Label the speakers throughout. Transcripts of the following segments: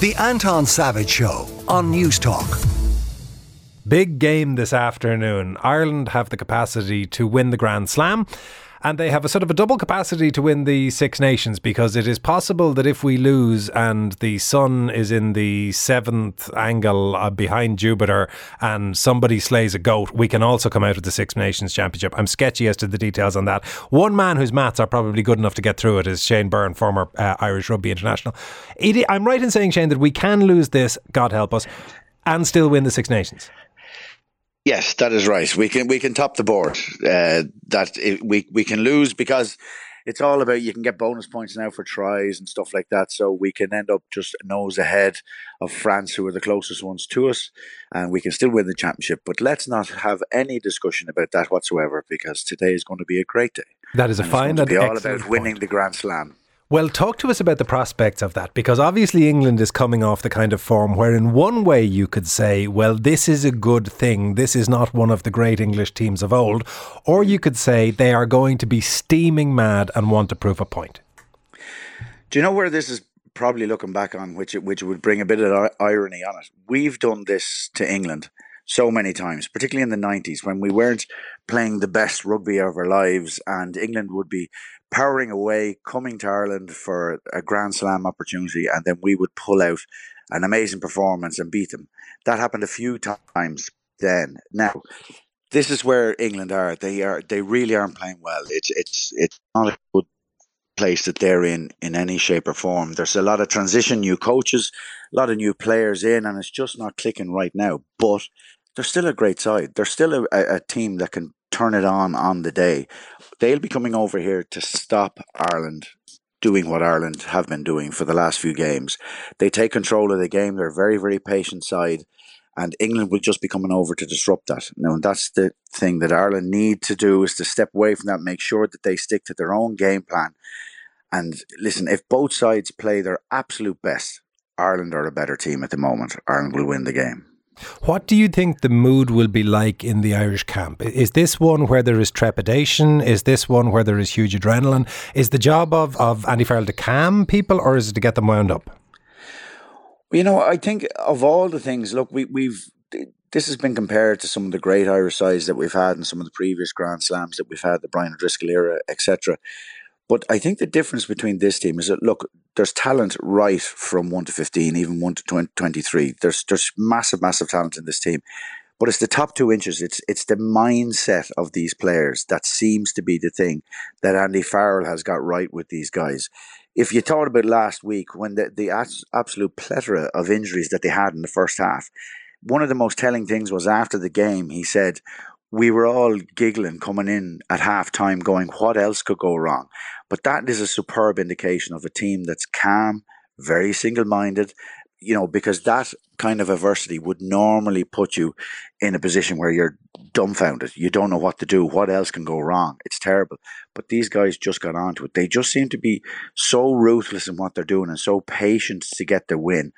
Speaker 1: The Anton Savage Show on Newstalk.
Speaker 2: Big game this afternoon. Ireland have the capacity to win the Grand Slam. And they have a sort of a double capacity to win the Six Nations because it is possible that if we lose and the sun is in the seventh angle uh, behind Jupiter and somebody slays a goat, we can also come out of the Six Nations Championship. I'm sketchy as to the details on that. One man whose maths are probably good enough to get through it is Shane Byrne, former uh, Irish Rugby International. I'm right in saying, Shane, that we can lose this, God help us, and still win the Six Nations.
Speaker 3: Yes, that is right. We can we can top the board. Uh, that it, we we can lose because it's all about you can get bonus points now for tries and stuff like that. So we can end up just nose ahead of France, who are the closest ones to us, and we can still win the championship. But let's not have any discussion about that whatsoever because today is going to be a great day.
Speaker 2: That is a
Speaker 3: and
Speaker 2: fine
Speaker 3: and all
Speaker 2: about
Speaker 3: winning the Grand Slam.
Speaker 2: Well, talk to us about the prospects of that because obviously England is coming off the kind of form where, in one way, you could say, well, this is a good thing. This is not one of the great English teams of old. Or you could say they are going to be steaming mad and want to prove a point.
Speaker 3: Do you know where this is probably looking back on, which, which would bring a bit of irony on it? We've done this to England so many times, particularly in the 90s when we weren't playing the best rugby of our lives and England would be powering away, coming to Ireland for a Grand Slam opportunity, and then we would pull out an amazing performance and beat them. That happened a few times then. Now, this is where England are. They are they really aren't playing well. It's it's it's not a good place that they're in in any shape or form. There's a lot of transition, new coaches, a lot of new players in, and it's just not clicking right now. But they're still a great side. They're still a, a team that can turn it on on the day. They'll be coming over here to stop Ireland doing what Ireland have been doing for the last few games. They take control of the game. They're a very, very patient side. And England will just be coming over to disrupt that. Now, and that's the thing that Ireland need to do is to step away from that, make sure that they stick to their own game plan. And listen, if both sides play their absolute best, Ireland are a better team at the moment. Ireland will win the game.
Speaker 2: What do you think the mood will be like in the Irish camp? Is this one where there is trepidation? Is this one where there is huge adrenaline? Is the job of, of Andy Farrell to calm people or is it to get them wound up?
Speaker 3: You know, I think of all the things, look, we, we've this has been compared to some of the great Irish sides that we've had and some of the previous Grand Slams that we've had, the Brian O'Driscoll era, etc. But I think the difference between this team is that look, there's talent right from one to fifteen, even one to 20, 23. There's there's massive, massive talent in this team. But it's the top two inches. It's it's the mindset of these players that seems to be the thing that Andy Farrell has got right with these guys. If you thought about last week when the, the absolute plethora of injuries that they had in the first half, one of the most telling things was after the game, he said, we were all giggling coming in at half time, going, what else could go wrong? But that is a superb indication of a team that's calm, very single minded, you know, because that kind of adversity would normally put you in a position where you're dumbfounded. You don't know what to do. What else can go wrong? It's terrible. But these guys just got onto it. They just seem to be so ruthless in what they're doing and so patient to get the win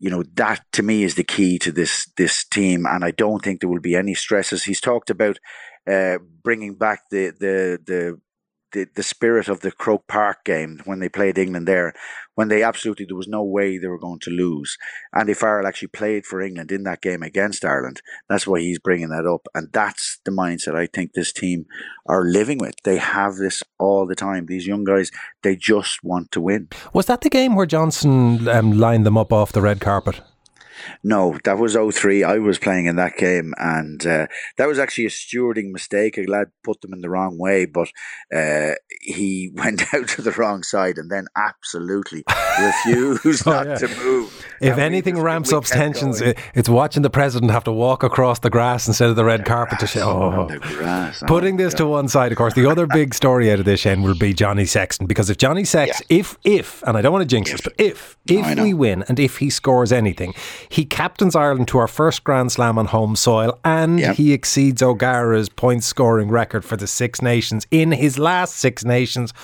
Speaker 3: you know that to me is the key to this this team, and I don't think there will be any stresses. He's talked about uh, bringing back the the the the, the spirit of the Croke Park game when they played England there, when they absolutely there was no way they were going to lose. Andy Farrell actually played for England in that game against Ireland. That's why he's bringing that up, and that's the mindset I think this team are living with. They have this all the time. These young guys, they just want to win.
Speaker 2: Was that the game where Johnson um, lined them up off the red carpet?
Speaker 3: No, that was 03. I was playing in that game, and uh, that was actually a stewarding mistake. A lad put them in the wrong way, but uh, he went out to the wrong side and then absolutely refused oh, not yeah. to move.
Speaker 2: If and anything just, ramps up tensions, it, it's watching the president have to walk across the grass instead of the red the carpet
Speaker 3: grass,
Speaker 2: to show.
Speaker 3: Oh. Grass,
Speaker 2: Putting this God. to one side, of course, the other big story out of this, Shane, will be Johnny Sexton. Because if Johnny Sexton, yeah. if, if, and I don't want to jinx this, but if, if no, we win and if he scores anything, he captains Ireland to our first Grand Slam on home soil, and yep. he exceeds O'Gara's point scoring record for the Six Nations in his last Six Nations.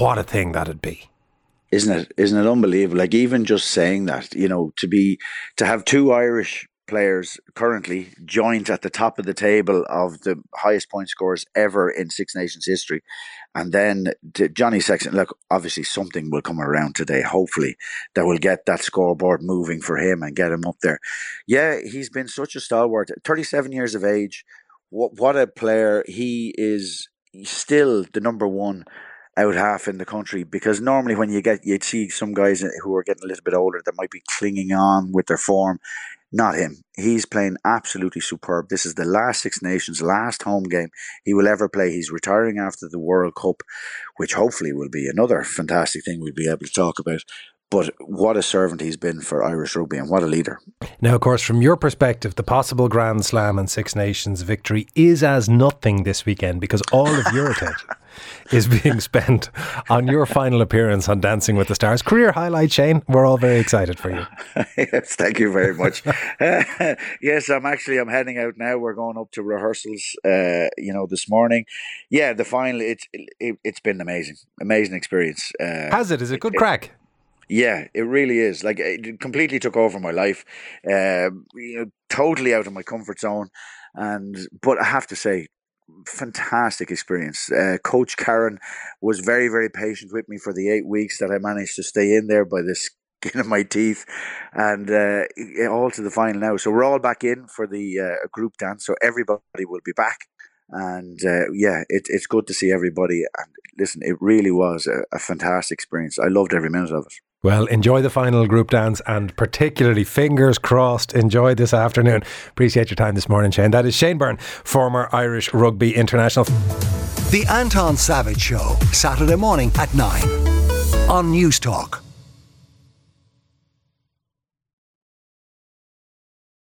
Speaker 2: What a thing that'd be!
Speaker 3: Isn't it? Isn't it unbelievable? Like even just saying that, you know, to be to have two Irish players currently joint at the top of the table of the highest point scorers ever in Six Nations history. And then Johnny Sexton, look, obviously something will come around today, hopefully, that will get that scoreboard moving for him and get him up there. Yeah, he's been such a stalwart. 37 years of age. What, what a player. He is still the number one out half in the country because normally when you get you'd see some guys who are getting a little bit older that might be clinging on with their form not him. He's playing absolutely superb. This is the last six nations last home game he will ever play. He's retiring after the world cup which hopefully will be another fantastic thing we'll be able to talk about. But what a servant he's been for Irish rugby and what a leader.
Speaker 2: Now, of course, from your perspective, the possible Grand Slam and Six Nations victory is as nothing this weekend because all of your attention is being spent on your final appearance on Dancing with the Stars. Career highlight, Shane. We're all very excited for you.
Speaker 3: yes, thank you very much. yes, I'm actually I'm heading out now. We're going up to rehearsals. Uh, you know, this morning. Yeah, the final. It's it, has been amazing, amazing experience.
Speaker 2: Uh, Has it? Is it good it, crack?
Speaker 3: Yeah, it really is. Like it completely took over my life. Uh, you know, totally out of my comfort zone, and but I have to say, fantastic experience. Uh, Coach Karen was very, very patient with me for the eight weeks that I managed to stay in there by the skin of my teeth, and uh, all to the final now. So we're all back in for the uh, group dance. So everybody will be back, and uh, yeah, it, it's good to see everybody. And listen, it really was a, a fantastic experience. I loved every minute of it.
Speaker 2: Well, enjoy the final group dance and particularly fingers crossed, enjoy this afternoon. Appreciate your time this morning, Shane. That is Shane Byrne, former Irish rugby international.
Speaker 1: The Anton Savage Show, Saturday morning at 9 on Newstalk.